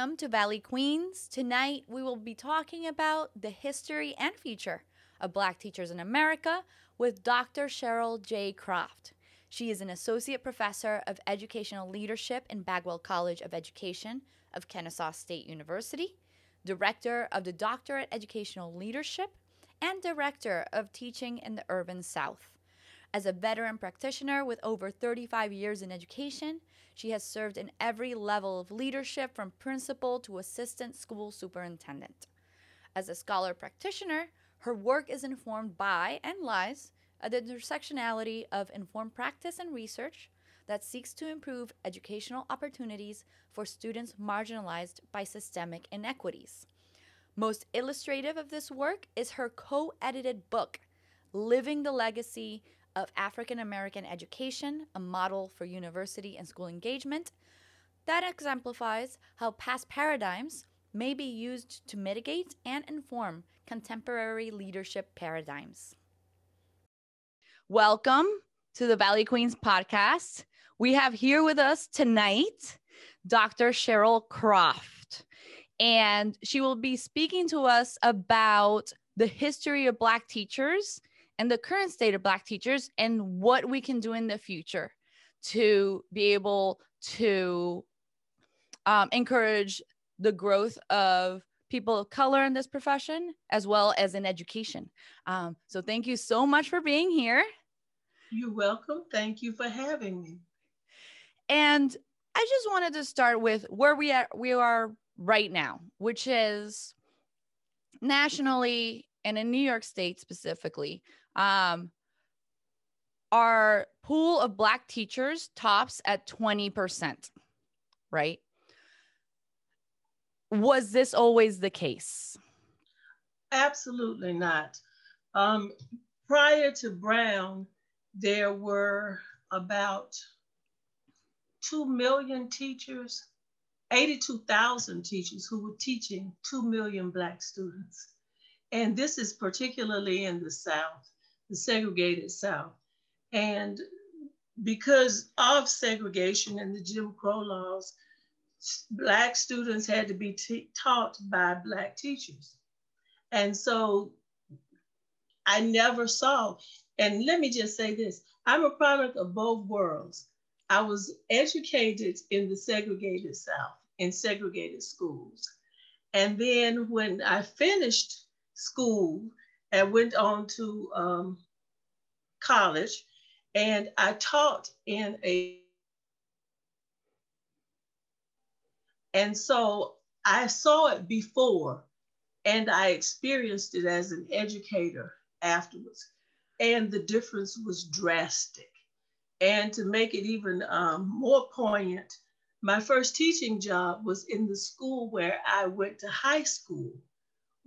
Welcome to Valley Queens. Tonight we will be talking about the history and future of Black teachers in America with Dr. Sheryl J. Croft. She is an associate professor of educational leadership in Bagwell College of Education of Kennesaw State University, director of the Doctorate Educational Leadership, and director of teaching in the Urban South. As a veteran practitioner with over 35 years in education, she has served in every level of leadership from principal to assistant school superintendent. As a scholar practitioner, her work is informed by and lies at the intersectionality of informed practice and research that seeks to improve educational opportunities for students marginalized by systemic inequities. Most illustrative of this work is her co edited book, Living the Legacy of African American Education, a model for university and school engagement, that exemplifies how past paradigms may be used to mitigate and inform contemporary leadership paradigms. Welcome to the Valley Queens podcast. We have here with us tonight Dr. Sheryl Croft, and she will be speaking to us about the history of Black teachers and the current state of Black teachers and what we can do in the future to be able to um, encourage the growth of people of color in this profession as well as in education. Um, so thank you so much for being here. You're welcome. Thank you for having me. And I just wanted to start with where we are we are right now, which is nationally and in New York State specifically, um, our pool of Black teachers tops at 20%, right? Was this always the case? Absolutely not. Um, prior to Brown, there were about 2 million teachers, 82,000 teachers who were teaching 2 million Black students. And this is particularly in the South the segregated South. And because of segregation and the Jim Crow laws, Black students had to be taught by Black teachers. And so I never saw, and let me just say this I'm a product of both worlds. I was educated in the segregated South, in segregated schools. And then when I finished school and went on to um, college and I taught in a and so I saw it before and I experienced it as an educator afterwards. And the difference was drastic. And to make it even um, more poignant, my first teaching job was in the school where I went to high school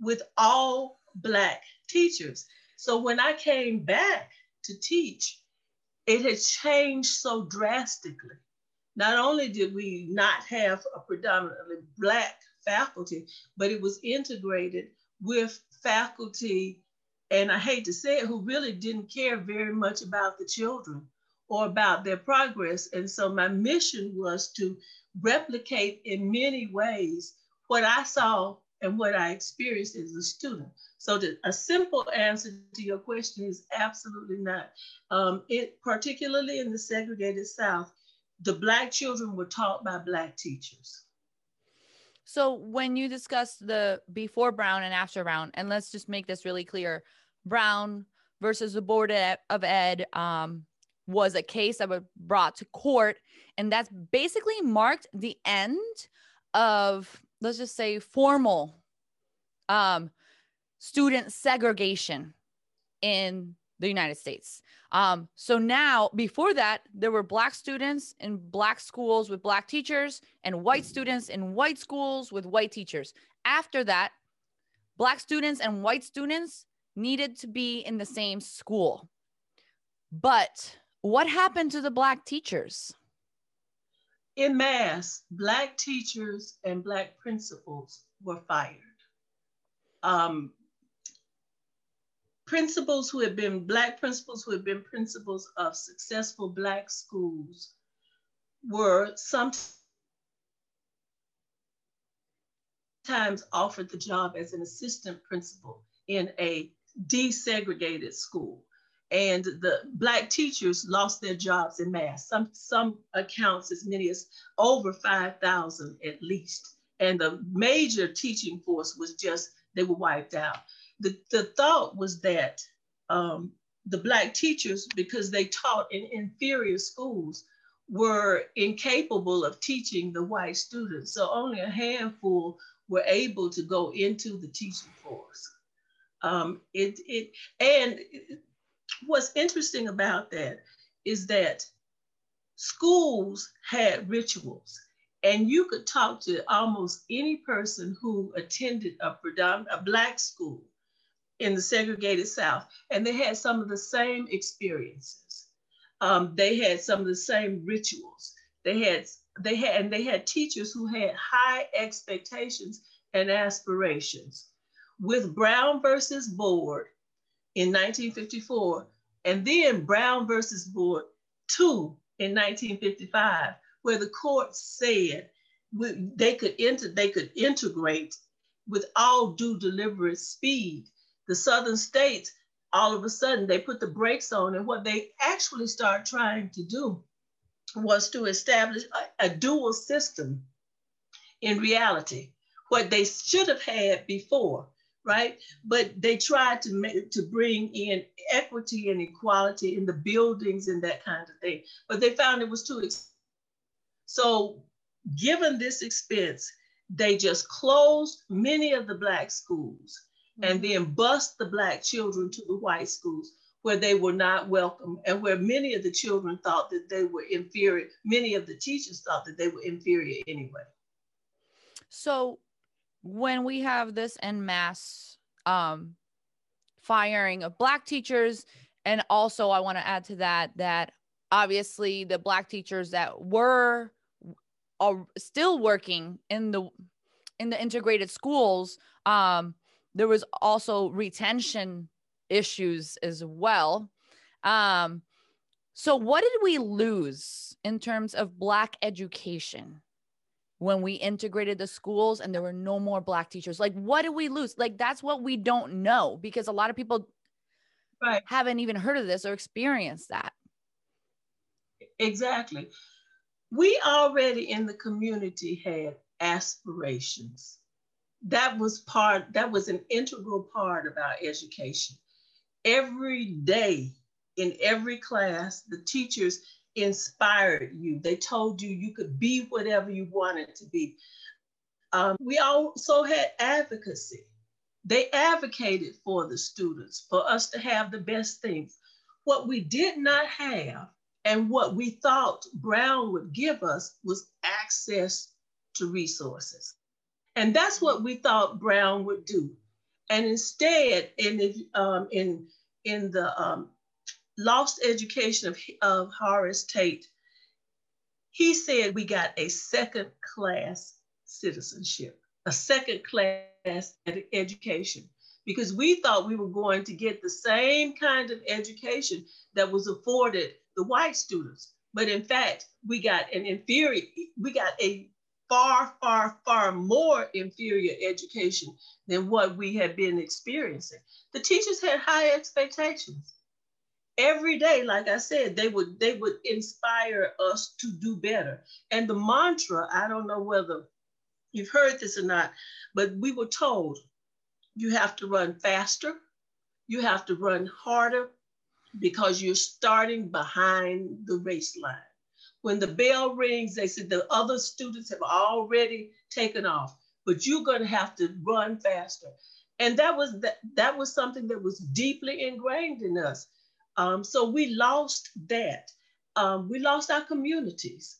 with all Black teachers. So when I came back to teach, it had changed so drastically. Not only did we not have a predominantly Black faculty, but it was integrated with faculty, and I hate to say it, who really didn't care very much about the children or about their progress. And so my mission was to replicate in many ways what I saw and what I experienced as a student. So the, a simple answer to your question is absolutely not. Um, it, particularly in the segregated South, the Black children were taught by Black teachers. So when you discuss the before Brown and after Brown, and let's just make this really clear, Brown versus the Board of Ed um, was a case that was brought to court, and that's basically marked the end of let's just say formal um, student segregation in the United States. Um, so now, before that, there were Black students in Black schools with Black teachers and white students in white schools with white teachers. After that, Black students and white students needed to be in the same school. But what happened to the Black teachers? In mass, Black teachers and Black principals were fired. Um, principals who had been Black principals who had been principals of successful Black schools were sometimes offered the job as an assistant principal in a desegregated school. And the black teachers lost their jobs in mass. Some, some accounts as many as over 5,000 at least. And the major teaching force was just, they were wiped out. The, the thought was that um, the black teachers, because they taught in inferior schools, were incapable of teaching the white students. So only a handful were able to go into the teaching force. Um, it, it, and what's interesting about that is that schools had rituals and you could talk to almost any person who attended a predominant a black school in the segregated South, and they had some of the same experiences. Um, they had some of the same rituals. They had they had and they had teachers who had high expectations and aspirations. With Brown versus Board in 1954, and then Brown versus Board 2 in 1955, where the court said they could enter, they could integrate with all due deliberate speed the southern states, all of a sudden they put the brakes on. And what they actually start trying to do was to establish a, a dual system in reality, what they should have had before, right? But they tried to make, to bring in equity and equality in the buildings and that kind of thing. But they found it was too expensive. So given this expense, they just closed many of the black schools and mm-hmm. then bus the black children to the white schools where they were not welcome and where many of the children thought that they were inferior. Many of the teachers thought that they were inferior anyway. So when we have this en masse um, firing of black teachers, and also I want to add to that that obviously the black teachers that were are still working in the in the integrated schools um there was also retention issues as well. Um, so, what did we lose in terms of Black education when we integrated the schools and there were no more Black teachers? Like, what did we lose? Like, that's what we don't know because a lot of people right. haven't even heard of this or experienced that. Exactly. We already in the community had aspirations that was part, that was an integral part of our education. Every day in every class, the teachers inspired you. They told you you could be whatever you wanted to be. Um, we also had advocacy. They advocated for the students, for us to have the best things. What we did not have and what we thought Brown would give us was access to resources. And that's what we thought Brown would do. And instead, in, the, um, in, in the um, Lost Education of, of Horace Tate, he said we got a second class citizenship, a second class education, because we thought we were going to get the same kind of education that was afforded the white students. But in fact, we got an inferior, we got a far, far, far more inferior education than what we had been experiencing. The teachers had high expectations. Every day, like I said, they would they would inspire us to do better. And the mantra, I don't know whether you've heard this or not, but we were told you have to run faster, you have to run harder because you're starting behind the race line. When the bell rings, they said the other students have already taken off, but you're going to have to run faster. And that was that, that was something that was deeply ingrained in us. Um, so we lost that. Um, we lost our communities.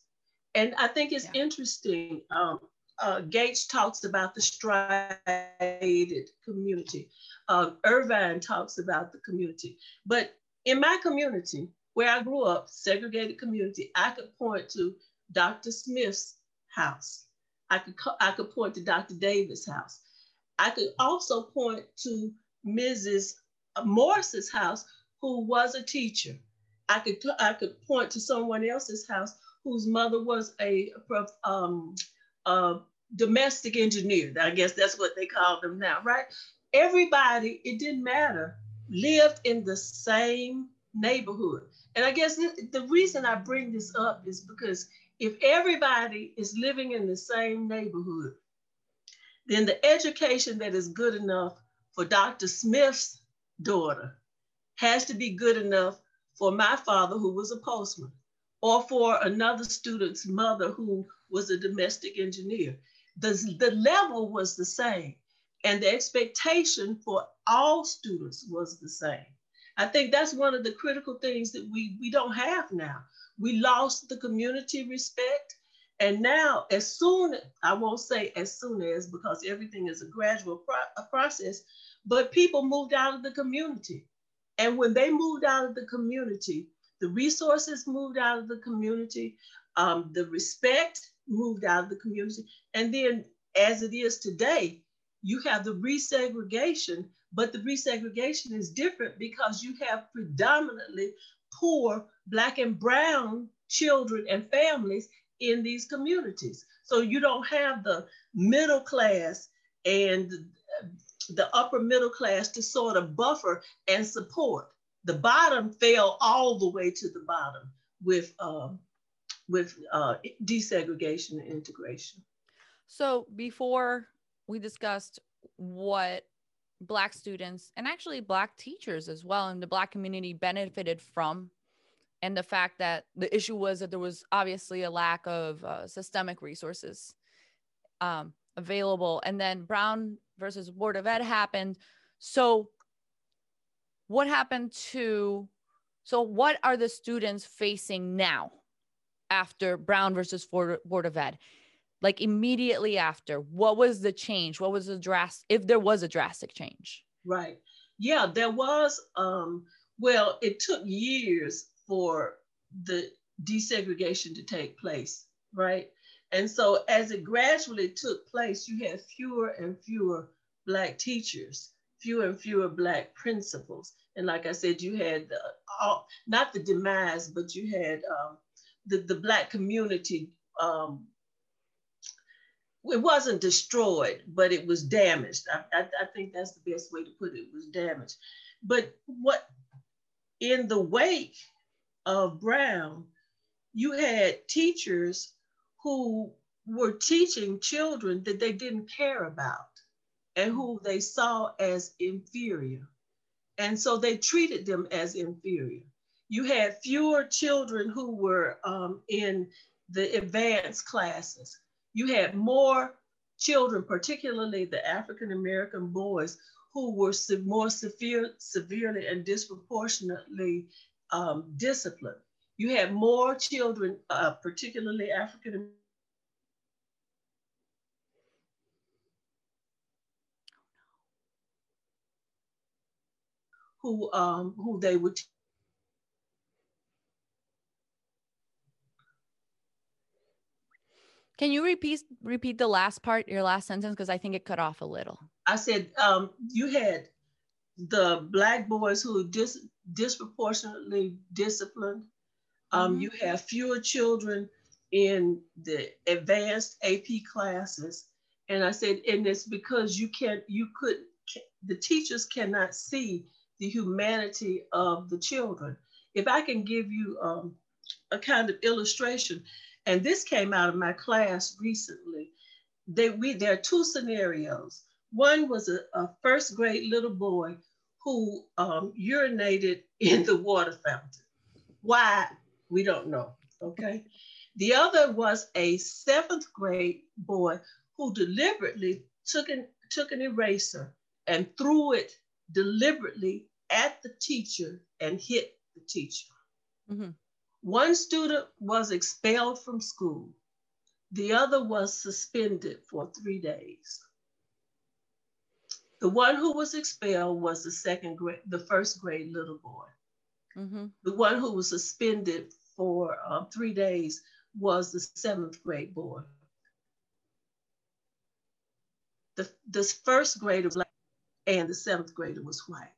And I think it's yeah. interesting. Um, uh, Gates talks about the striated community. Uh, Irvine talks about the community. But in my community, where I grew up, segregated community, I could point to Dr. Smith's house. I could, I could point to Dr. Davis' house. I could also point to Mrs. Morris's house, who was a teacher. I could, I could point to someone else's house whose mother was a, um, a domestic engineer. I guess that's what they call them now, right? Everybody, it didn't matter, lived in the same neighborhood. And I guess the reason I bring this up is because if everybody is living in the same neighborhood, then the education that is good enough for Dr. Smith's daughter has to be good enough for my father, who was a postman, or for another student's mother who was a domestic engineer. The, the level was the same, and the expectation for all students was the same. I think that's one of the critical things that we, we don't have now. We lost the community respect. And now, as soon, I won't say as soon as, because everything is a gradual pro a process, but people moved out of the community. And when they moved out of the community, the resources moved out of the community, um, the respect moved out of the community. And then, as it is today, you have the resegregation, but the resegregation is different because you have predominantly poor Black and Brown children and families in these communities. So you don't have the middle class and the upper middle class to sort of buffer and support. The bottom fell all the way to the bottom with um, with uh, desegregation and integration. So before we discussed what black students and actually black teachers as well in the black community benefited from and the fact that the issue was that there was obviously a lack of uh, systemic resources um, available and then brown versus board of ed happened. So what happened to so what are the students facing now after brown versus board of ed? Like immediately after what was the change? What was the drastic if there was a drastic change? Right. Yeah there was um well it took years for the desegregation to take place right and so as it gradually took place, you had fewer and fewer Black teachers, fewer and fewer Black principals. And like I said, you had the, all, not the demise, but you had um, the, the Black community. Um, it wasn't destroyed, but it was damaged. I, I, I think that's the best way to put it. It was damaged. But what in the wake of Brown, you had teachers who were teaching children that they didn't care about and who they saw as inferior. And so they treated them as inferior. You had fewer children who were um, in the advanced classes. You had more children, particularly the African American boys, who were more severe, severely and disproportionately um, disciplined. You had more children, uh, particularly African who um, who they would. Can you repeat repeat the last part, your last sentence, because I think it cut off a little. I said um, you had the black boys who dis- disproportionately disciplined. Um, mm-hmm. You have fewer children in the advanced AP classes, and I said, and it's because you can't, you could, the teachers cannot see the humanity of the children. If I can give you um, a kind of illustration, and this came out of my class recently, they, we, there are two scenarios. One was a, a first grade little boy who um, urinated in the water fountain. Why? We don't know. Okay. The other was a seventh grade boy who deliberately took an, took an eraser and threw it deliberately at the teacher and hit the teacher. Mm-hmm. One student was expelled from school. The other was suspended for three days. The one who was expelled was the second grade, the first grade little boy. Mm-hmm. The one who was suspended for uh, three days was the seventh grade boy. The, this first grader black and the seventh grader was white.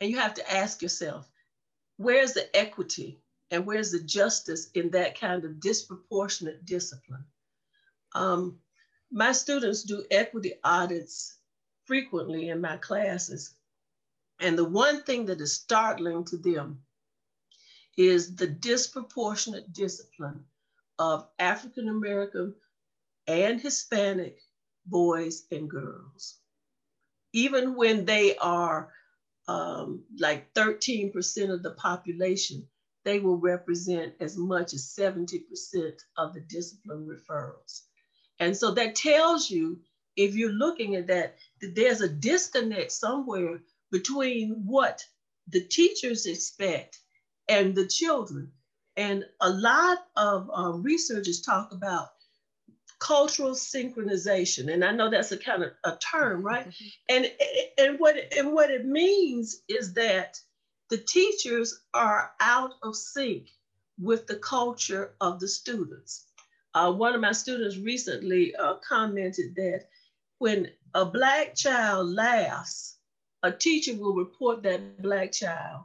And you have to ask yourself, where's the equity and where's the justice in that kind of disproportionate discipline? Um, my students do equity audits frequently in my classes. And the one thing that is startling to them is the disproportionate discipline of African American and Hispanic boys and girls. Even when they are um, like 13% of the population, they will represent as much as 70% of the discipline referrals. And so that tells you, if you're looking at that, that there's a disconnect somewhere between what the teachers expect and the children. And a lot of um, researchers talk about cultural synchronization, and I know that's a kind of a term, right? Mm-hmm. And and what and what it means is that the teachers are out of sync with the culture of the students. Uh, one of my students recently uh, commented that when a black child laughs, a teacher will report that black child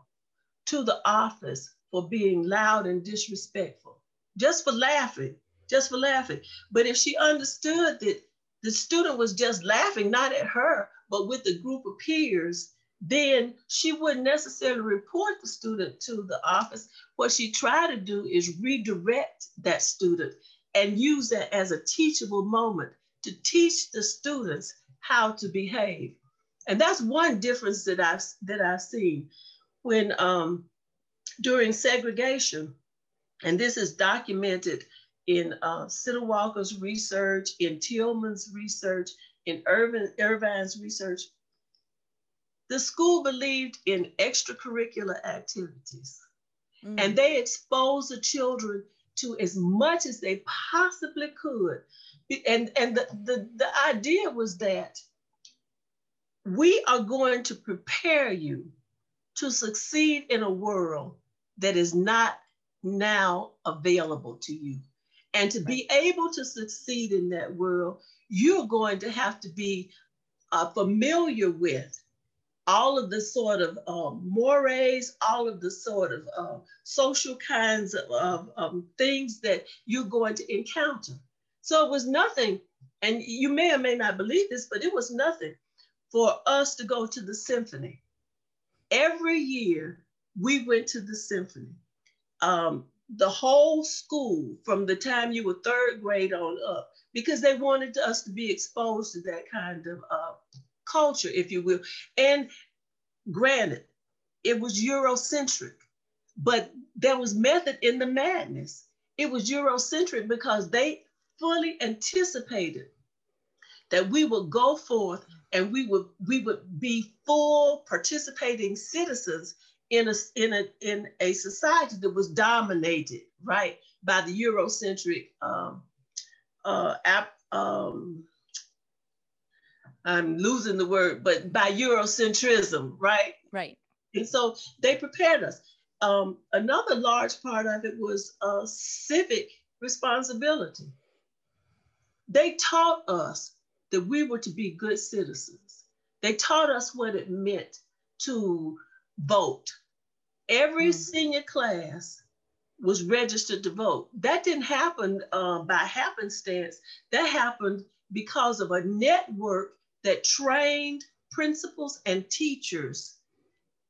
to the office for being loud and disrespectful, just for laughing, just for laughing. But if she understood that the student was just laughing, not at her, but with a group of peers, then she wouldn't necessarily report the student to the office. What she tried to do is redirect that student and use that as a teachable moment to teach the students how to behave. And that's one difference that I've that I've seen when um, during segregation, and this is documented in uh, Siddle Walker's research, in Tillman's research, in Irvin, Irvine's research, the school believed in extracurricular activities. Mm. And they exposed the children to as much as they possibly could. And, and the, the, the idea was that we are going to prepare you to succeed in a world that is not now available to you. And to be able to succeed in that world, you're going to have to be uh, familiar with all of the sort of um, mores, all of the sort of uh, social kinds of, of um, things that you're going to encounter. So it was nothing, and you may or may not believe this, but it was nothing for us to go to the symphony. Every year we went to the symphony. Um, the whole school from the time you were third grade on up, because they wanted us to be exposed to that kind of uh, culture, if you will. And granted, it was Eurocentric, but there was method in the madness. It was Eurocentric because they fully anticipated that we would go forth and we would we would be full participating citizens in a in a in a society that was dominated right by the Eurocentric um, uh, ap, um, I'm losing the word, but by Eurocentrism, right? Right. And so they prepared us. Um, another large part of it was uh, civic responsibility. They taught us that we were to be good citizens. They taught us what it meant to vote. Every mm. senior class was registered to vote. That didn't happen uh, by happenstance. That happened because of a network that trained principals and teachers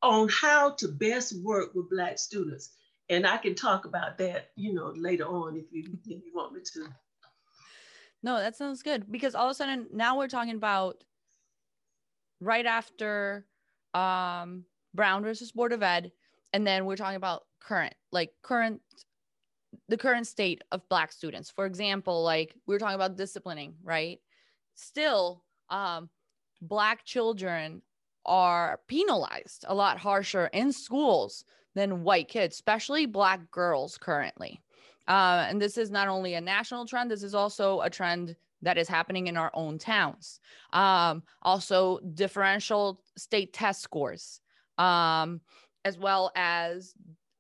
on how to best work with Black students. And I can talk about that, you know, later on if you, if you want me to. No, that sounds good because all of a sudden now we're talking about right after um, Brown versus Board of Ed, and then we're talking about current, like current, the current state of Black students. For example, like we are talking about disciplining, right? Still, um, black children are penalized a lot harsher in schools than white kids, especially black girls currently. Uh, and this is not only a national trend, this is also a trend that is happening in our own towns. Um, also, differential state test scores, um, as well as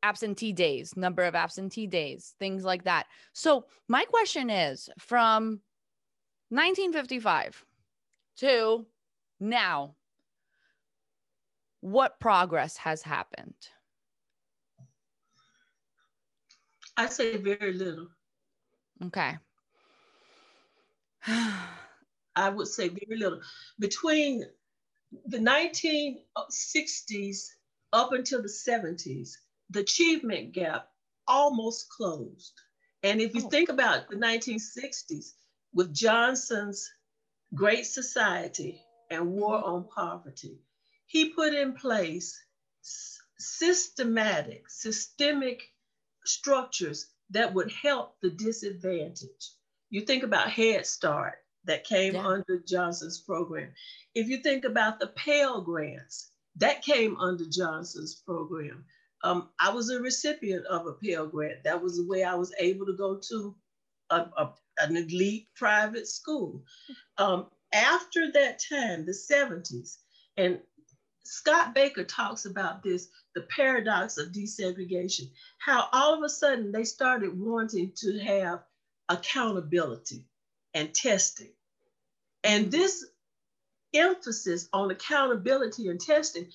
absentee days, number of absentee days, things like that. So, my question is from 1955 to now, what progress has happened? I say very little. Okay. I would say very little. Between the 1960s up until the 70s, the achievement gap almost closed. And if you oh. think about the 1960s, with Johnson's Great Society and War mm-hmm. on Poverty, he put in place systematic, systemic structures that would help the disadvantaged. You think about Head Start that came yeah. under Johnson's program. If you think about the Pell Grants, that came under Johnson's program. Um, I was a recipient of a Pell Grant. That was the way I was able to go to a, a, an elite private school. Um, after that time, the 70s, and Scott Baker talks about this the paradox of desegregation, how all of a sudden they started wanting to have accountability and testing. And mm-hmm. this emphasis on accountability and testing,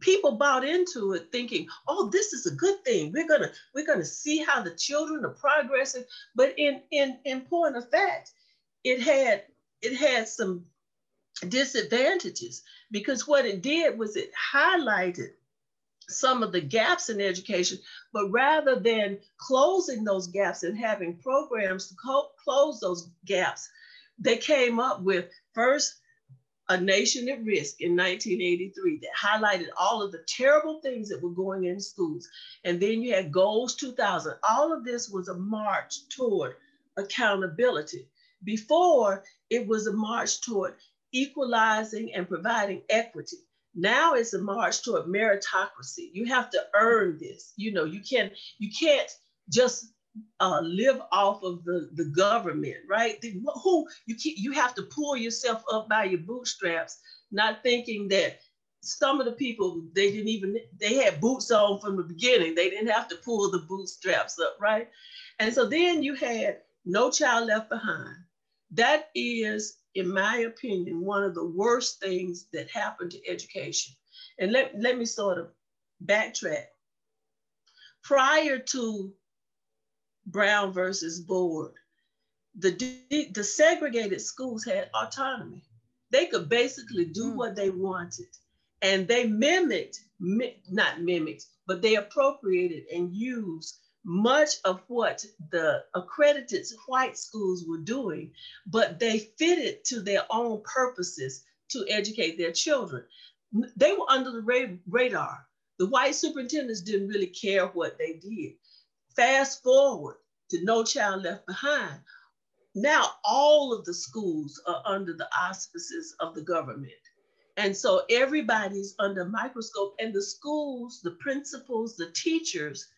people bought into it thinking, oh, this is a good thing. We're gonna, we're gonna see how the children are progressing. But in, in, in point of fact, it had it had some disadvantages because what it did was it highlighted some of the gaps in education, but rather than closing those gaps and having programs to co- close those gaps, they came up with first a Nation at Risk in 1983 that highlighted all of the terrible things that were going in schools. And then you had Goals 2000. All of this was a march toward accountability. Before, it was a march toward equalizing and providing equity. Now it's a march toward meritocracy. You have to earn this. You know, you can't you can't just uh, live off of the, the government, right? The, who you you have to pull yourself up by your bootstraps, not thinking that some of the people they didn't even they had boots on from the beginning. They didn't have to pull the bootstraps up, right? And so then you had No Child Left Behind. That is in my opinion, one of the worst things that happened to education. And let, let me sort of backtrack. Prior to Brown versus Board, the, the segregated schools had autonomy. They could basically do mm. what they wanted. And they mimicked, mi- not mimicked, but they appropriated and used much of what the accredited white schools were doing, but they fitted to their own purposes to educate their children. They were under the radar. The white superintendents didn't really care what they did. Fast forward to No Child Left Behind. Now all of the schools are under the auspices of the government. And so everybody's under microscope and the schools, the principals, the teachers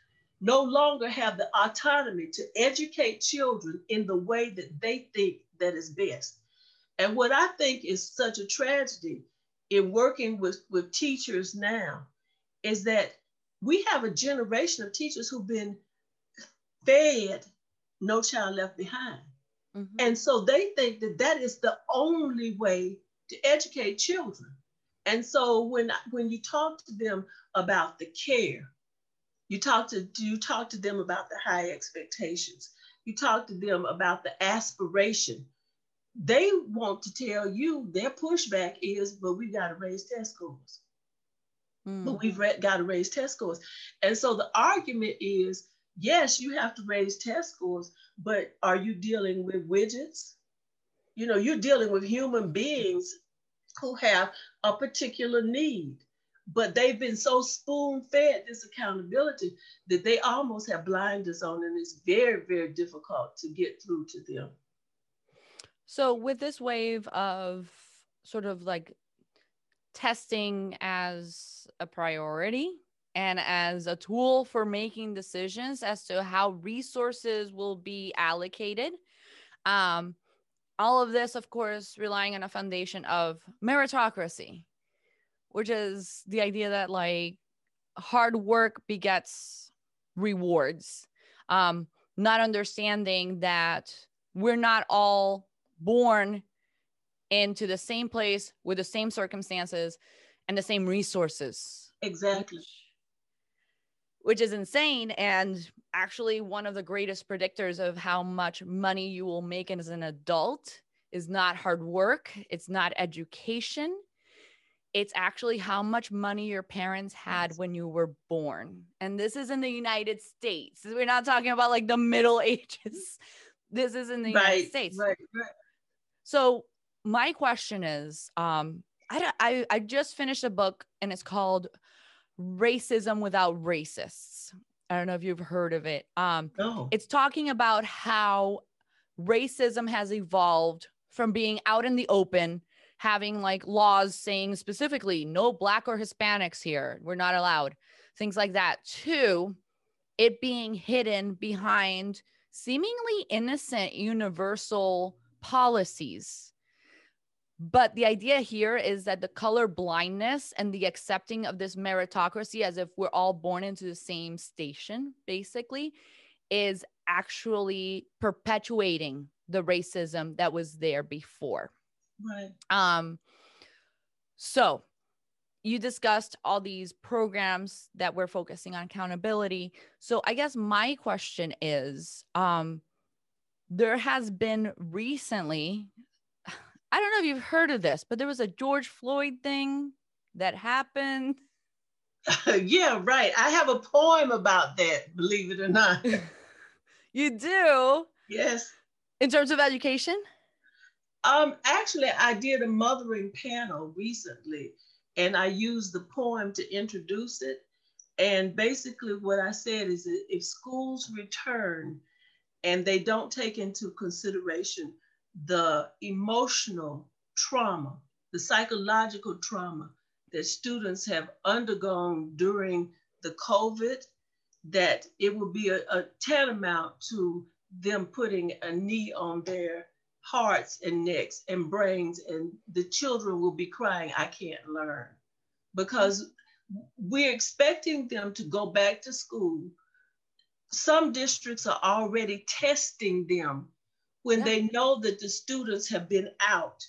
no longer have the autonomy to educate children in the way that they think that is best. And what I think is such a tragedy in working with, with teachers now is that we have a generation of teachers who've been fed no child left behind. Mm-hmm. And so they think that that is the only way to educate children. And so when, when you talk to them about the care, you talk to you talk to them about the high expectations. You talk to them about the aspiration. They want to tell you their pushback is, but we've got to raise test scores. Mm. But we've got to raise test scores. And so the argument is, yes, you have to raise test scores, but are you dealing with widgets? You know, you're dealing with human beings who have a particular need but they've been so spoon fed this accountability that they almost have blinders on and it's very very difficult to get through to them. So with this wave of sort of like testing as a priority and as a tool for making decisions as to how resources will be allocated um all of this of course relying on a foundation of meritocracy which is the idea that like hard work begets rewards. Um, not understanding that we're not all born into the same place with the same circumstances and the same resources. Exactly. Which, which is insane and actually one of the greatest predictors of how much money you will make as an adult is not hard work, it's not education. It's actually how much money your parents had when you were born. And this is in the United States. We're not talking about like the Middle Ages. This is in the right, United States. Right, right. So my question is, um, I, I I just finished a book and it's called Racism Without Racists. I don't know if you've heard of it. Um, no. It's talking about how racism has evolved from being out in the open, having like laws saying specifically no black or Hispanics here, we're not allowed, things like that, to it being hidden behind seemingly innocent universal policies. But the idea here is that the color blindness and the accepting of this meritocracy as if we're all born into the same station, basically, is actually perpetuating the racism that was there before. Right. Um so you discussed all these programs that we're focusing on accountability. So I guess my question is um there has been recently I don't know if you've heard of this, but there was a George Floyd thing that happened. yeah, right. I have a poem about that, believe it or not. you do? Yes. In terms of education? Um, actually, I did a mothering panel recently, and I used the poem to introduce it. And basically, what I said is if schools return and they don't take into consideration the emotional trauma, the psychological trauma that students have undergone during the COVID, that it will be a, a tantamount to them putting a knee on their hearts and necks and brains, and the children will be crying, I can't learn. Because we're expecting them to go back to school. Some districts are already testing them when yeah. they know that the students have been out,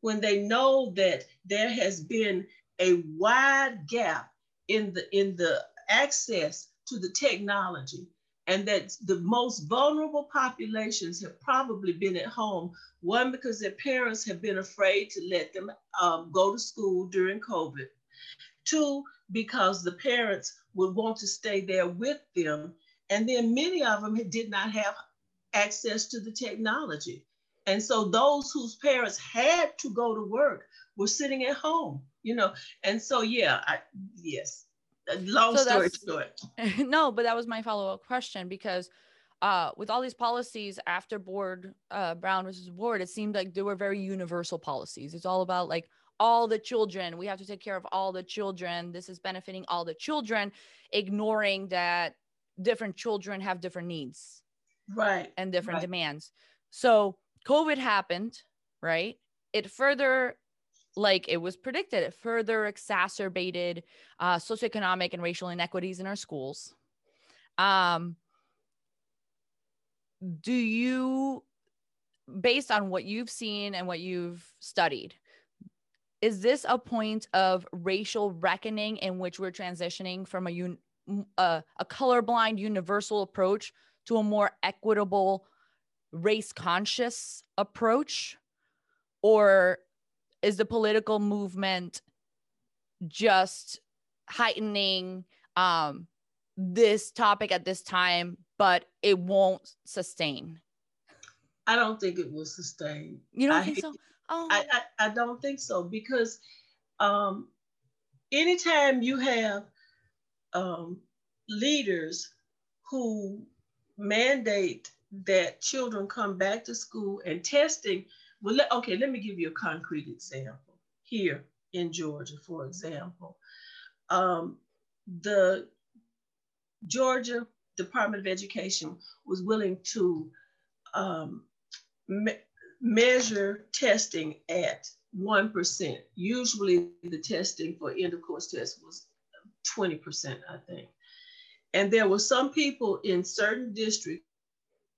when they know that there has been a wide gap in the in the access to the technology and that the most vulnerable populations have probably been at home. One because their parents have been afraid to let them um, go to school during covid. Two because the parents would want to stay there with them and then many of them did not have access to the technology. And so those whose parents had to go to work were sitting at home you know? And so yeah I, yes long so story short no but that was my follow-up question because uh, with all these policies after board uh, brown versus board it seemed like they were very universal policies. It's all about like all the children. We have to take care of all the children. This is benefiting all the children ignoring that different children have different needs right and different right. demands. So covid happened right? It further like it was predicted, it further exacerbated uh, socioeconomic and racial inequities in our schools. Um, do you, based on what you've seen and what you've studied, is this a point of racial reckoning in which we're transitioning from a, un- a, a colorblind universal approach to a more equitable race conscious approach? Or is the political movement just heightening um, this topic at this time, but it won't sustain? I don't think it will sustain. You don't I think so? Oh. I, I, I, don't think so because um, anytime you have um, leaders who mandate that children come back to school and testing well, let, okay, let me give you a concrete example. Here in Georgia, for example, um, the Georgia Department of Education was willing to um, me measure testing at 1%. Usually the testing for end of course tests was 20%, I think. And there were some people in certain districts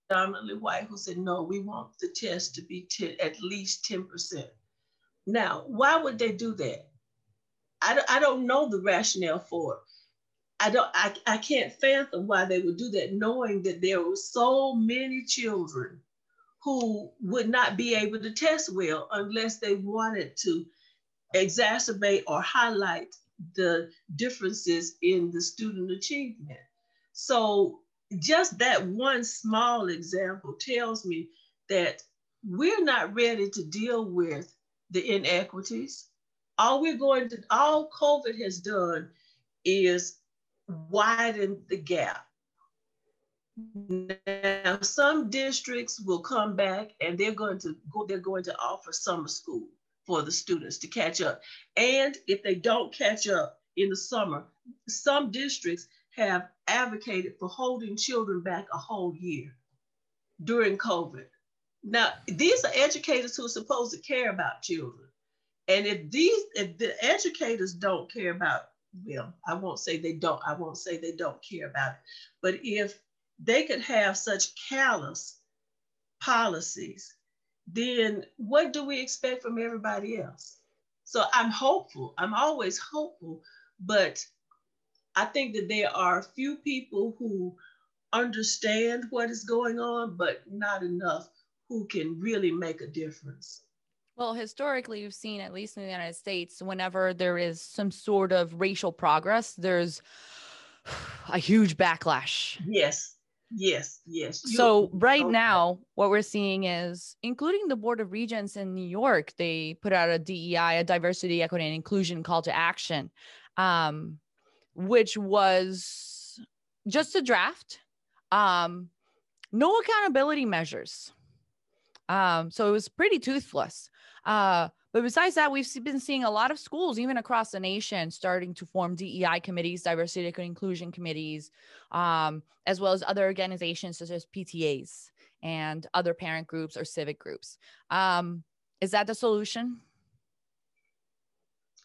predominantly white who said, no, we want the test to be at least 10%. Now, why would they do that? I, I don't know the rationale for it. I don't I, I can't fathom why they would do that, knowing that there were so many children who would not be able to test well unless they wanted to exacerbate or highlight the differences in the student achievement. So just that one small example tells me that we're not ready to deal with the inequities. All we're going to, all COVID has done is widen the gap. Now, some districts will come back and they're going to go, they're going to offer summer school for the students to catch up. And if they don't catch up in the summer, some districts have advocated for holding children back a whole year during COVID. Now, these are educators who are supposed to care about children. And if these, if the educators don't care about, well, I won't say they don't, I won't say they don't care about it, but if they could have such callous policies, then what do we expect from everybody else? So I'm hopeful. I'm always hopeful, but I think that there are a few people who understand what is going on, but not enough who can really make a difference. Well, historically, you've seen, at least in the United States, whenever there is some sort of racial progress, there's a huge backlash. Yes. Yes, yes. So right okay. now, what we're seeing is, including the Board of Regents in New York, they put out a DEI, a diversity, equity, and inclusion call to action, um, which was just a draft. Um, no accountability measures. Um, so it was pretty toothless. Uh, but besides that, we've been seeing a lot of schools, even across the nation, starting to form DEI committees, diversity and inclusion committees, um, as well as other organizations such as PTAs and other parent groups or civic groups. Um, is that the solution?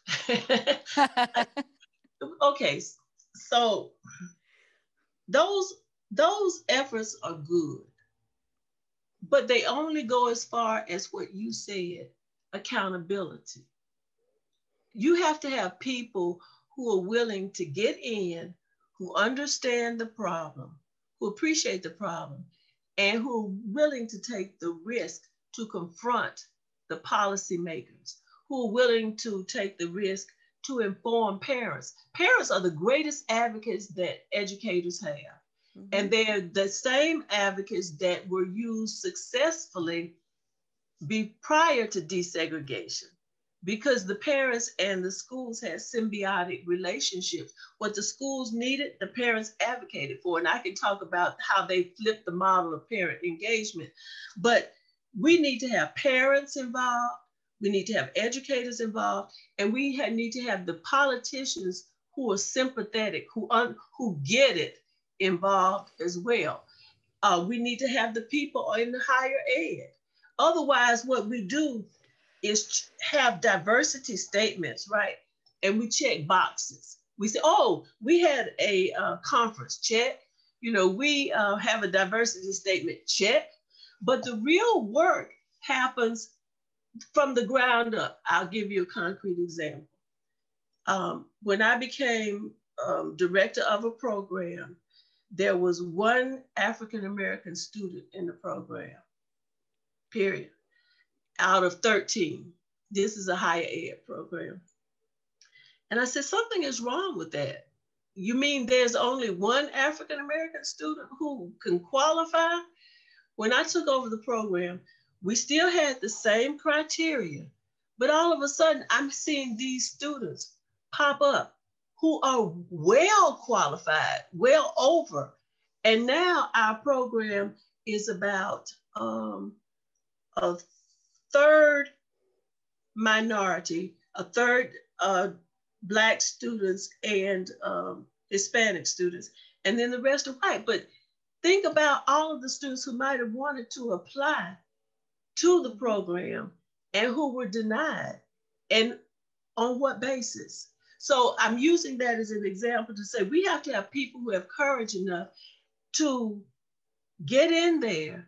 okay, so those those efforts are good, but they only go as far as what you said accountability. You have to have people who are willing to get in, who understand the problem, who appreciate the problem, and who are willing to take the risk to confront the policymakers, who are willing to take the risk to inform parents. Parents are the greatest advocates that educators have. Mm-hmm. And they're the same advocates that were used successfully be prior to desegregation because the parents and the schools had symbiotic relationships. What the schools needed, the parents advocated for. And I can talk about how they flipped the model of parent engagement. But we need to have parents involved, we need to have educators involved, and we have, need to have the politicians who are sympathetic, who, un, who get it involved as well. Uh, we need to have the people in the higher ed Otherwise, what we do is have diversity statements, right? And we check boxes. We say, oh, we had a uh, conference, check. You know, we uh, have a diversity statement, check. But the real work happens from the ground up. I'll give you a concrete example. Um, when I became um, director of a program, there was one African American student in the program period, out of 13. This is a higher ed program. And I said, something is wrong with that. You mean there's only one African American student who can qualify? When I took over the program, we still had the same criteria, but all of a sudden I'm seeing these students pop up who are well qualified, well over. And now our program is about um, a third minority, a third uh, Black students and um, Hispanic students, and then the rest are white. But think about all of the students who might have wanted to apply to the program and who were denied, and on what basis. So I'm using that as an example to say we have to have people who have courage enough to get in there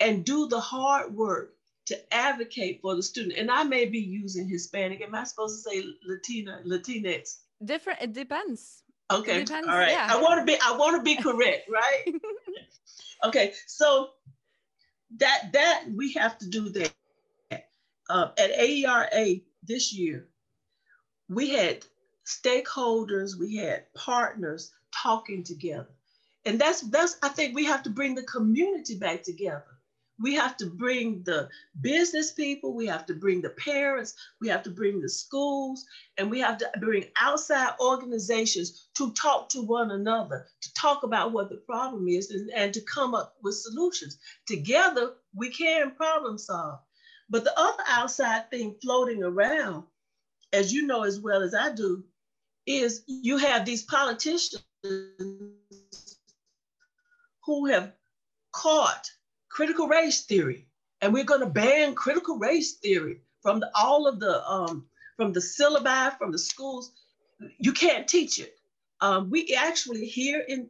and do the hard work to advocate for the student. And I may be using Hispanic. Am I supposed to say Latina, Latinx? Different. It depends. Okay. It depends, All right. Yeah. I want to be. I want to be correct, right? okay. So that that we have to do that. Uh, at AERA this year, we had stakeholders, we had partners talking together. And that's that's I think we have to bring the community back together. We have to bring the business people, we have to bring the parents, we have to bring the schools, and we have to bring outside organizations to talk to one another, to talk about what the problem is and, and to come up with solutions. Together, we can problem solve. But the other outside thing floating around, as you know as well as I do, is you have these politicians who have caught critical race theory, and we're going to ban critical race theory from the, all of the um, from the syllabi from the schools. You can't teach it. Um, we actually here in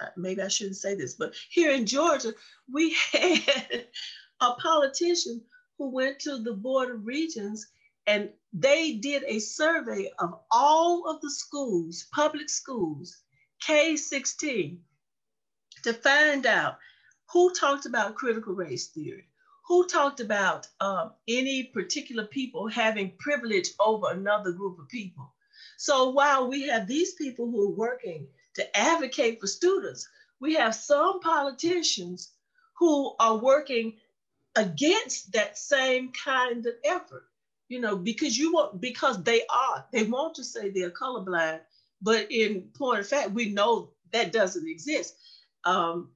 uh, maybe I shouldn't say this, but here in Georgia, we had a politician who went to the Board of Regents and they did a survey of all of the schools, public schools, K 16, to find out who talked about critical race theory, who talked about um, any particular people having privilege over another group of people. So while we have these people who are working to advocate for students, we have some politicians who are working against that same kind of effort. You know because you want because they are they want to say they're colorblind but in point of fact we know that doesn't exist. Um,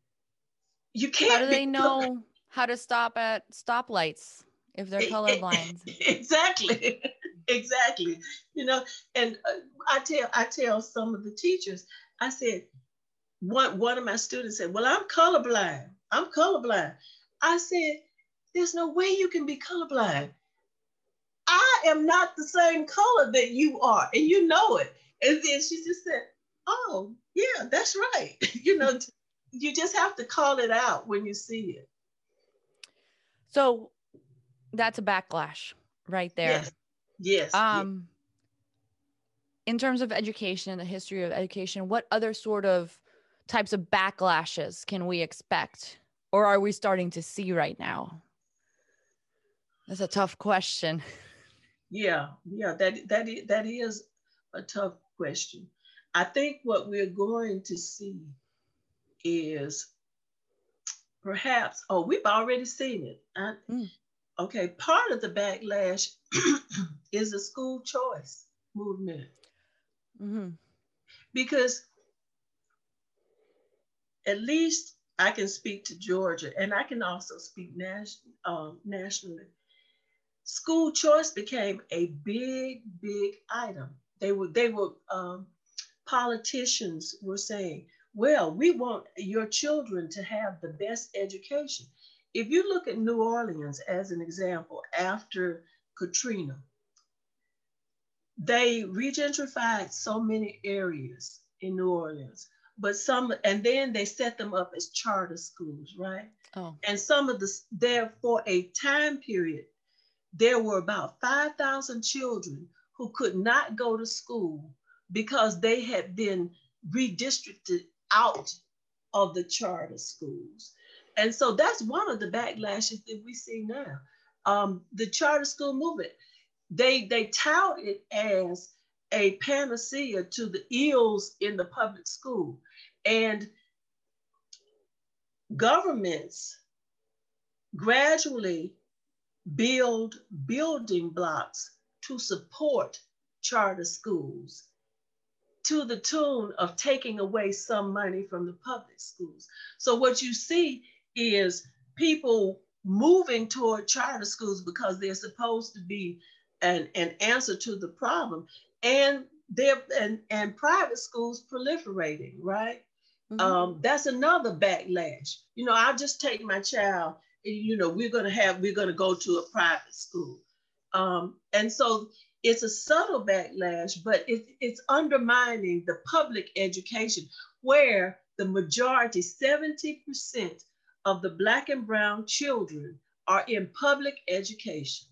you can't. How do they know how to stop at stoplights if they're colorblind? exactly, exactly. You know, and uh, I tell I tell some of the teachers, I said, one one of my students said, "Well, I'm colorblind. I'm colorblind." I said, "There's no way you can be colorblind. I am not the same color that you are, and you know it." And then she just said, "Oh, yeah, that's right." you know, you just have to call it out when you see it. So that's a backlash right there. Yes. Yes. Um in terms of education and the history of education, what other sort of types of backlashes can we expect or are we starting to see right now? That's a tough question. Yeah, yeah, that that is, that is a tough question. I think what we're going to see is perhaps, oh, we've already seen it. I, mm. Okay, part of the backlash is the school choice movement. Mm-hmm. Because at least I can speak to Georgia and I can also speak nas- um, nationally. School choice became a big, big item. They were, they were, um, politicians were saying, well, we want your children to have the best education. If you look at New Orleans as an example, after Katrina, they regentrified so many areas in New Orleans, but some, and then they set them up as charter schools, right? Oh. And some of the, there for a time period, there were about 5,000 children who could not go to school because they had been redistricted out of the charter schools. And so that's one of the backlashes that we see now. Um, the charter school movement, they, they tout it as a panacea to the ills in the public school. And governments gradually build building blocks to support charter schools to the tune of taking away some money from the public schools. So what you see is people moving toward charter schools because they're supposed to be an, an answer to the problem and they're and, and private schools proliferating right mm-hmm. um, that's another backlash you know i'll just take my child and, you know we're to have we're to go to a private school um, and so it's a subtle backlash, but it, it's undermining the public education where the majority, 70% of the Black and Brown children are in public education,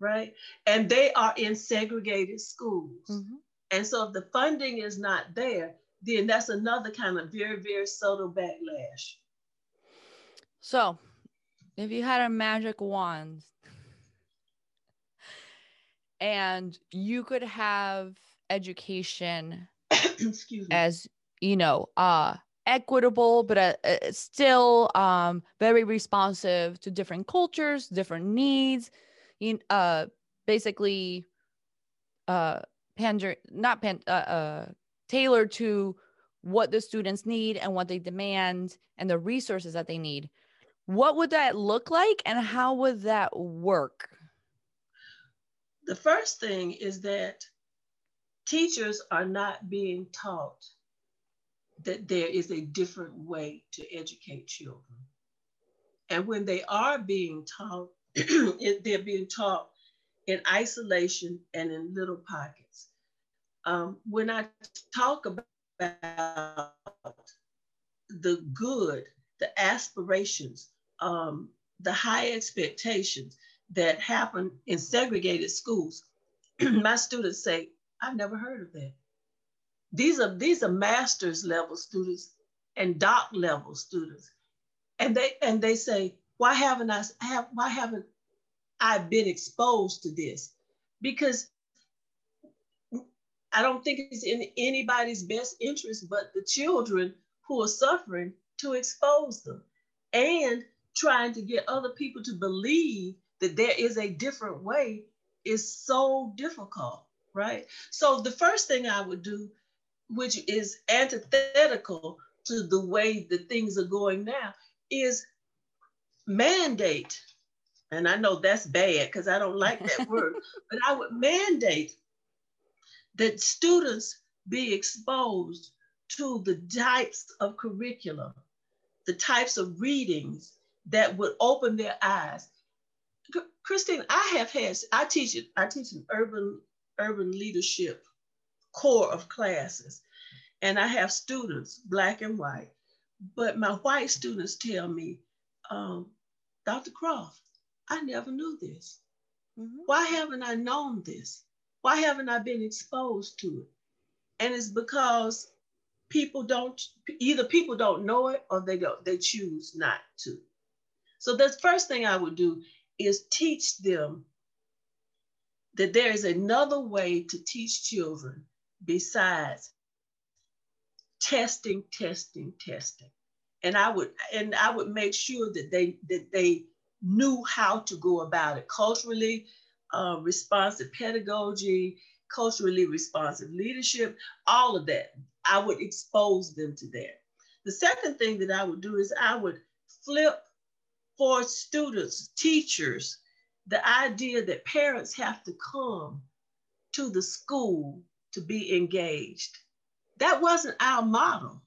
right? And they are in segregated schools. Mm-hmm. And so if the funding is not there, then that's another kind of very, very subtle backlash. So if you had a magic wand and you could have education as you know uh equitable but uh, uh, still um very responsive to different cultures different needs you uh basically uh pander not pan uh, uh tailored to what the students need and what they demand and the resources that they need. What would that look like and how would that work the first thing is that teachers are not being taught that there is a different way to educate children. And when they are being taught, they're being taught in isolation and in little pockets. Um, when I talk about the good, the aspirations, um, the high expectations that happen in segregated schools, my students say, I've never heard of that. These are these are master's level students and doc level students. And they and they say, why haven't I have why haven't I been exposed to this? Because I don't think it's in anybody's best interest but the children who are suffering to expose them and trying to get other people to believe that there is a different way is so difficult, right? So the first thing I would do, which is antithetical to the way that things are going now, is mandate. And I know that's bad because I don't like that word, but I would mandate that students be exposed to the types of curriculum, the types of readings that would open their eyes Christine, I have had, I teach it, I teach an urban, urban leadership core of classes. And I have students, black and white. But my white students tell me, um, Dr. Croft, I never knew this. Mm-hmm. Why haven't I known this? Why haven't I been exposed to it? And it's because people don't either people don't know it or they don't they choose not to. So the first thing I would do is teach them that there is another way to teach children besides testing, testing, testing. And I would and I would make sure that they that they knew how to go about it culturally uh, responsive pedagogy, culturally responsive leadership, all of that. I would expose them to that. The second thing that I would do is I would flip for students, teachers, the idea that parents have to come to the school to be engaged. That wasn't our model.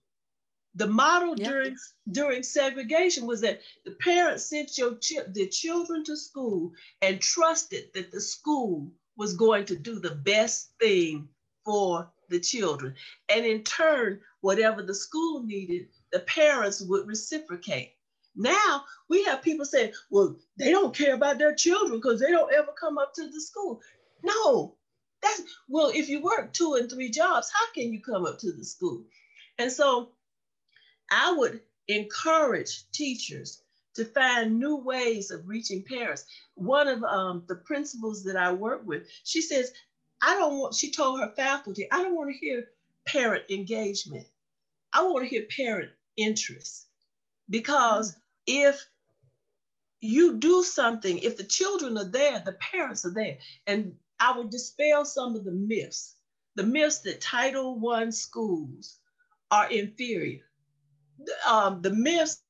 The model yep. during during segregation was that the parents sent your ch- the children to school and trusted that the school was going to do the best thing for the children. And in turn, whatever the school needed, the parents would reciprocate. Now we have people saying, well, they don't care about their children because they don't ever come up to the school. No, that's well, if you work two and three jobs, how can you come up to the school? And so I would encourage teachers to find new ways of reaching parents. One of um, the principals that I work with, she says, I don't want, she told her faculty, I don't want to hear parent engagement. I want to hear parent interest because if you do something, if the children are there, the parents are there, and I would dispel some of the myths, the myths that Title I schools are inferior, um, the myths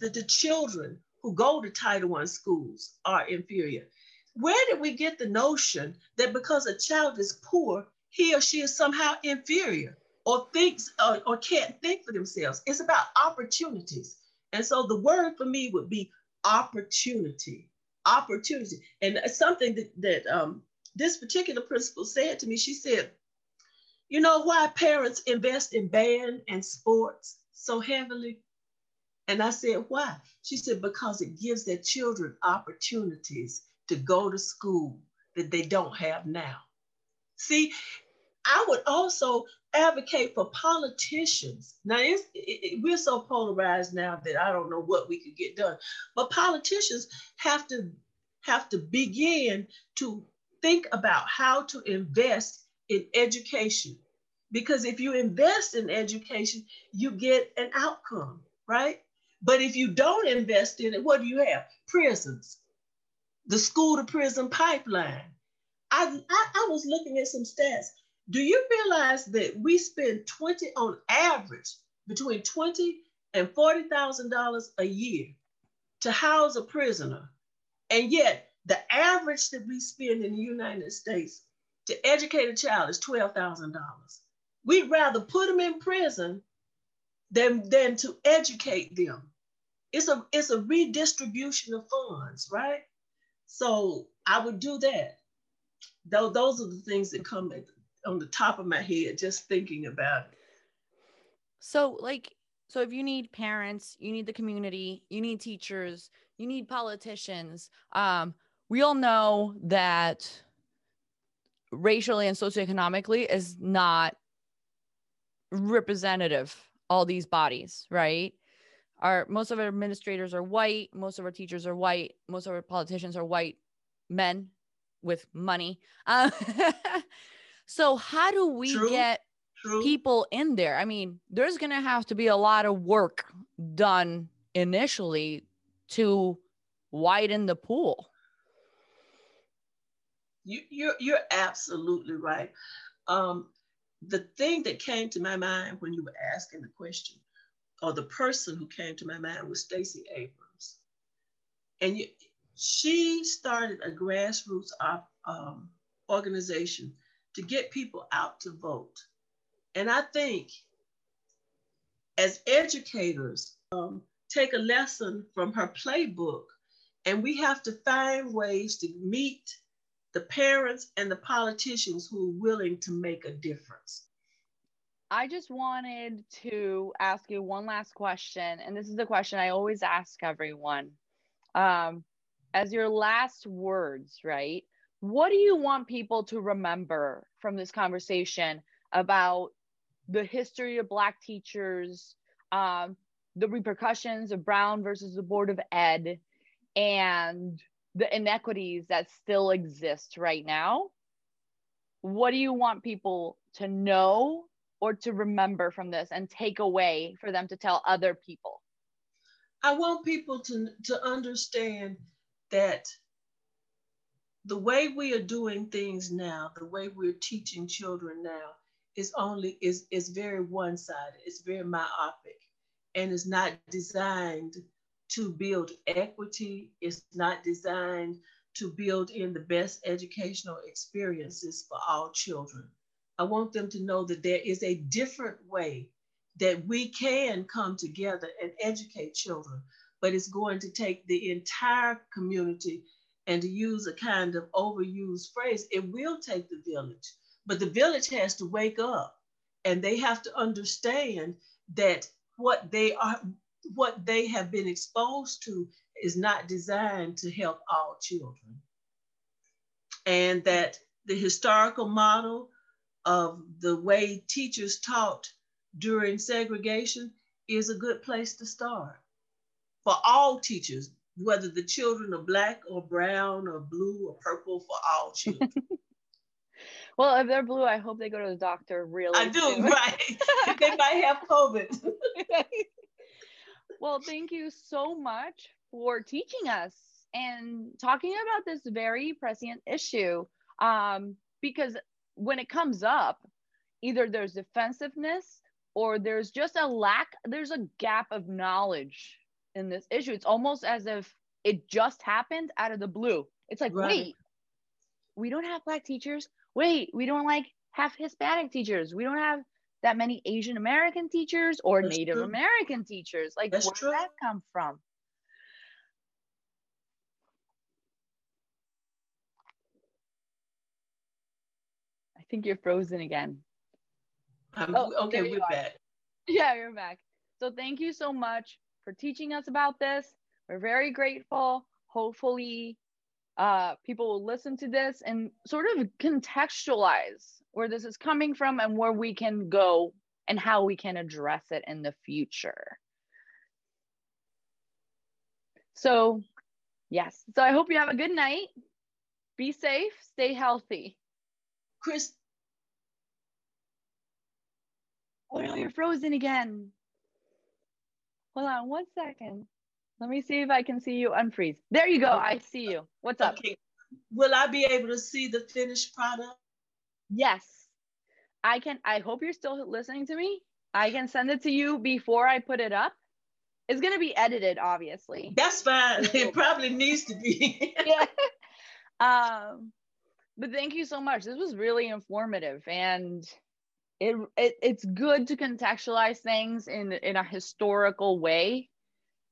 that the children who go to Title I schools are inferior. Where did we get the notion that because a child is poor, he or she is somehow inferior? Or thinks or, or can't think for themselves. It's about opportunities. And so the word for me would be opportunity. Opportunity. And something that, that um, this particular principal said to me, she said, you know why parents invest in band and sports so heavily? And I said, why? She said, because it gives their children opportunities to go to school that they don't have now. See, I would also advocate for politicians. Now, it, it, we're so polarized now that I don't know what we could get done. But politicians have to have to begin to think about how to invest in education. Because if you invest in education, you get an outcome, right? But if you don't invest in it, what do you have? Prisons, the school to prison pipeline. I, I, I was looking at some stats. Do you realize that we spend 20 on average between 20 and $40,000 a year to house a prisoner? And yet the average that we spend in the United States to educate a child is $12,000. We'd rather put them in prison than, than to educate them. It's a, it's a redistribution of funds, right? So I would do that. Though those are the things that come on the top of my head just thinking about it. So like so if you need parents, you need the community, you need teachers, you need politicians. Um, we all know that racially and socioeconomically is not representative all these bodies right our most of our administrators are white most of our teachers are white most of our politicians are white men with money uh, so how do we True. get True. people in there i mean there's going to have to be a lot of work done initially to widen the pool you, you're, you're absolutely right um, the thing that came to my mind when you were asking the question or the person who came to my mind was Stacey Abrams. And you, she started a grassroots op, um, organization to get people out to vote. And I think as educators, um, take a lesson from her playbook, and we have to find ways to meet the parents and the politicians who are willing to make a difference. I just wanted to ask you one last question, and this is the question I always ask everyone. Um, as your last words, right? What do you want people to remember from this conversation about the history of Black teachers, um, the repercussions of Brown versus the Board of Ed, and the inequities that still exist right now? What do you want people to know or to remember from this and take away for them to tell other people? I want people to, to understand that the way we are doing things now, the way we're teaching children now, is only is is very one-sided. It's very myopic, and it's not designed to build equity. It's not designed to build in the best educational experiences for all children. I want them to know that there is a different way that we can come together and educate children, but it's going to take the entire community and to use a kind of overused phrase, it will take the village, but the village has to wake up and they have to understand that what they are, what they have been exposed to is not designed to help all children. And that the historical model of the way teachers taught during segregation is a good place to start for all teachers, whether the children are black or brown or blue or purple, for all children. well, if they're blue, I hope they go to the doctor really. I do, soon. right? they might have COVID. well, thank you so much for teaching us and talking about this very prescient issue. Um, because when it comes up, either there's defensiveness or there's just a lack, there's a gap of knowledge in this issue. It's almost as if it just happened out of the blue. It's like, right. wait, we don't have black teachers. Wait, we don't like have Hispanic teachers. We don't have that many Asian American teachers or That's Native true. American teachers. Like, That's where true. did that come from? I think you're frozen again. Um, oh, okay, we're back. Yeah, you're back. So thank you so much for teaching us about this. We're very grateful. Hopefully, uh, people will listen to this and sort of contextualize where this is coming from and where we can go and how we can address it in the future. So, yes. So I hope you have a good night. Be safe, stay healthy. Chris. Oh no, you're frozen again. Hold on one second. Let me see if I can see you unfreeze. There you go. I see you. What's up? Okay. Will I be able to see the finished product? Yes. I can. I hope you're still listening to me. I can send it to you before I put it up. It's going to be edited, obviously. That's fine. It probably needs to be. yeah. Um, but thank you so much. This was really informative and it, it it's good to contextualize things in in a historical way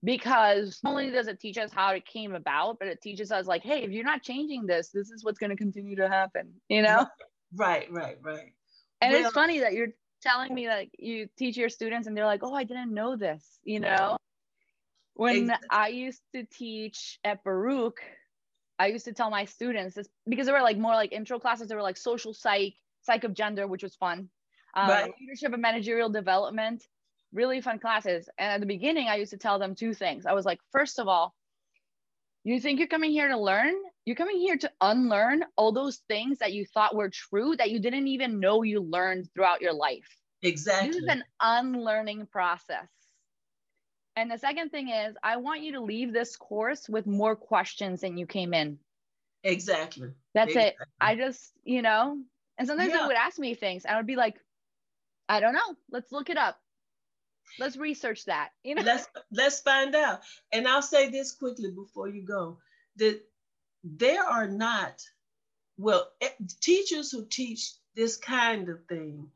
because not only does it teach us how it came about, but it teaches us like, hey, if you're not changing this, this is what's going to continue to happen. You know? Right, right, right. And well, it's funny that you're telling me that you teach your students and they're like, oh, I didn't know this. You know? When exactly. I used to teach at Baruch, I used to tell my students this because they were like more like intro classes. They were like social psych, psych of gender, which was fun. Um, right. Leadership and managerial development, really fun classes. And at the beginning, I used to tell them two things. I was like, first of all, you think you're coming here to learn? You're coming here to unlearn all those things that you thought were true that you didn't even know you learned throughout your life. Exactly. This is an unlearning process. And the second thing is, I want you to leave this course with more questions than you came in. Exactly. That's exactly. it. I just, you know, and sometimes yeah. they would ask me things. And I would be like, I don't know. Let's look it up. Let's research that. You know, let's let's find out. And I'll say this quickly before you go: that there are not, well, eh, teachers who teach this kind of thing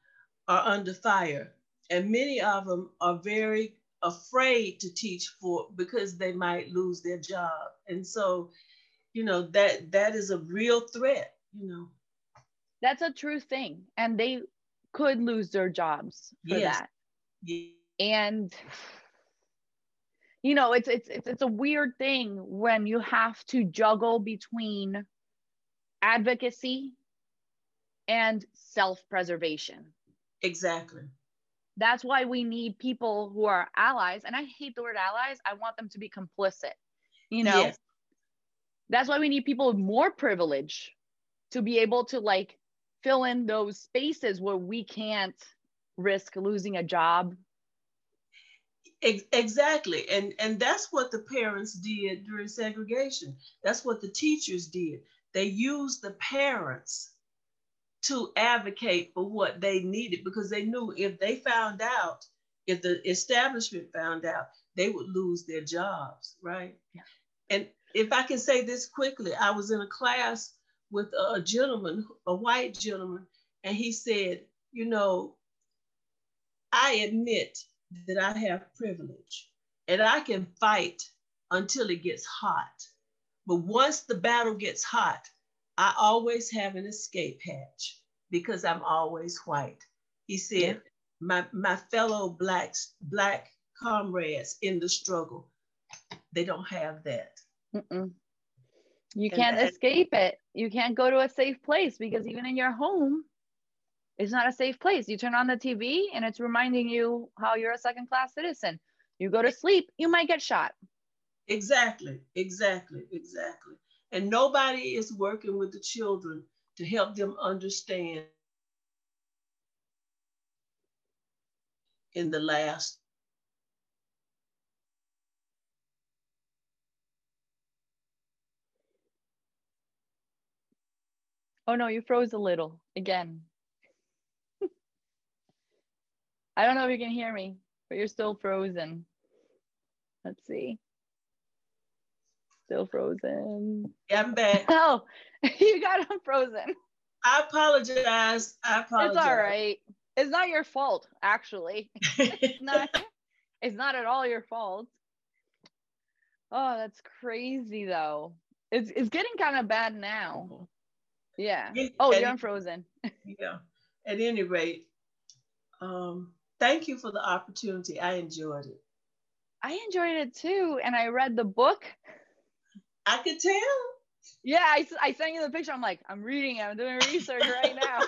are under fire, and many of them are very afraid to teach for because they might lose their job and so you know that that is a real threat you know that's a true thing and they could lose their jobs for yes. that yeah. and you know it's, it's it's it's a weird thing when you have to juggle between advocacy and self-preservation exactly that's why we need people who are allies. And I hate the word allies. I want them to be complicit. You know, yes. that's why we need people with more privilege to be able to like fill in those spaces where we can't risk losing a job exactly and and that's what the parents did during segregation that's what the teachers did they used the parents to advocate for what they needed because they knew if they found out, if the establishment found out, they would lose their jobs, right? Yeah. And if I can say this quickly, I was in a class with a gentleman, a white gentleman, and he said, You know, I admit that I have privilege and I can fight until it gets hot. But once the battle gets hot, I always have an escape hatch because I'm always white. He said, yeah. my, my fellow blacks, black comrades in the struggle, they don't have that. Mm-mm. You can't and, escape it. You can't go to a safe place because even in your home, it's not a safe place. You turn on the TV and it's reminding you how you're a second class citizen. You go to sleep, you might get shot. Exactly, exactly, exactly and nobody is working with the children to help them understand in the last Oh no, you froze a little again. I don't know if you can hear me, but you're still frozen. Let's see still frozen. Yeah, I'm back. Oh, you got unfrozen. I apologize. I apologize. It's all right. It's not your fault, actually. it's not. It's not at all your fault. Oh, that's crazy though. It's it's getting kind of bad now. Oh. Yeah. Oh, you're unfrozen. yeah. At any rate, um, thank you for the opportunity. I enjoyed it. I enjoyed it too, and I read the book I could tell. Yeah, I, I sent you the picture. I'm like, I'm reading it. I'm doing research right now.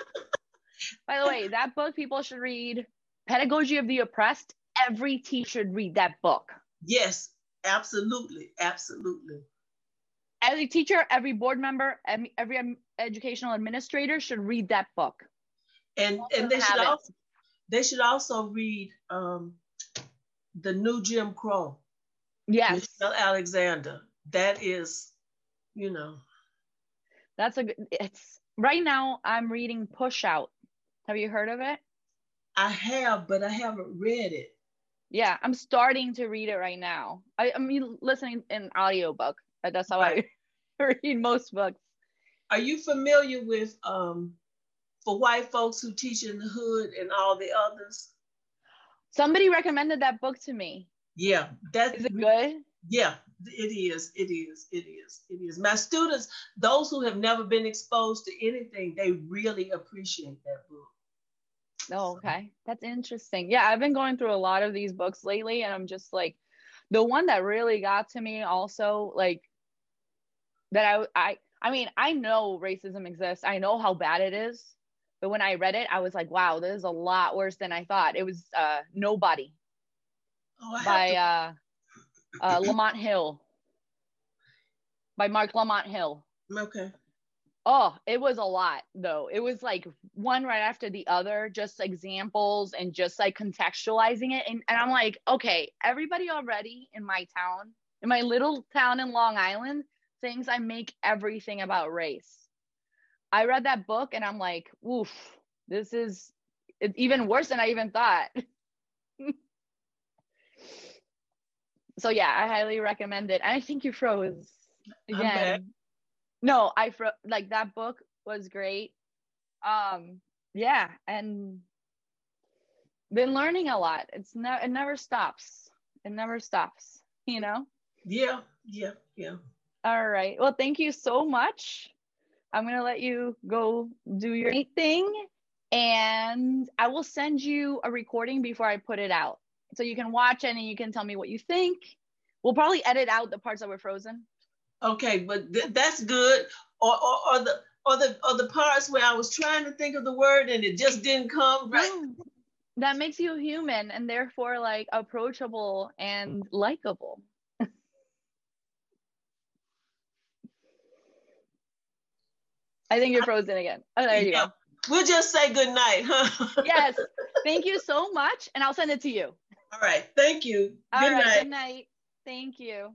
By the way, that book people should read, Pedagogy of the Oppressed. Every teacher should read that book. Yes, absolutely, absolutely. Every teacher, every board member, every educational administrator should read that book. And and they should also they should also read um, the new Jim Crow. Yes, Michelle Alexander. That is, you know, that's a good. It's right now. I'm reading Push Out. Have you heard of it? I have, but I haven't read it. Yeah, I'm starting to read it right now. I, I'm listening in audiobook. That's how right. I read most books. Are you familiar with um for white folks who teach in the hood and all the others? Somebody recommended that book to me. Yeah, that is it good? Yeah, it is. It is. It is. It is. My students, those who have never been exposed to anything, they really appreciate that book. Oh, okay. That's interesting. Yeah, I've been going through a lot of these books lately, and I'm just like, the one that really got to me also, like, that I, I, I mean, I know racism exists. I know how bad it is. But when I read it, I was like, wow, this is a lot worse than I thought. It was uh, Nobody oh, by to... uh, uh, Lamont Hill. By Marc Lamont Hill. Okay. Oh, it was a lot though. It was like one right after the other, just examples and just like contextualizing it. And, and I'm like, okay, everybody already in my town, in my little town in Long Island, thinks I make everything about race. I read that book and I'm like, oof, this is it's even worse than I even thought. so yeah, I highly recommend it. And I think you froze again. No, I fro- like that book was great. Um, yeah, and been learning a lot. It's never it never stops. It never stops. You know. Yeah, yeah, yeah. All right. Well, thank you so much. I'm gonna let you go do your thing, and I will send you a recording before I put it out, so you can watch it and you can tell me what you think. We'll probably edit out the parts that were frozen. Okay, but th- that's good. Or, or, or the or the or the parts where I was trying to think of the word and it just didn't come right. Hmm. That makes you human and therefore like approachable and likable. I think you're frozen again. Oh, there you yeah. go. We'll just say good night, huh? yes. Thank you so much. And I'll send it to you. All right. Thank you. All good right, night. Good night. Thank you.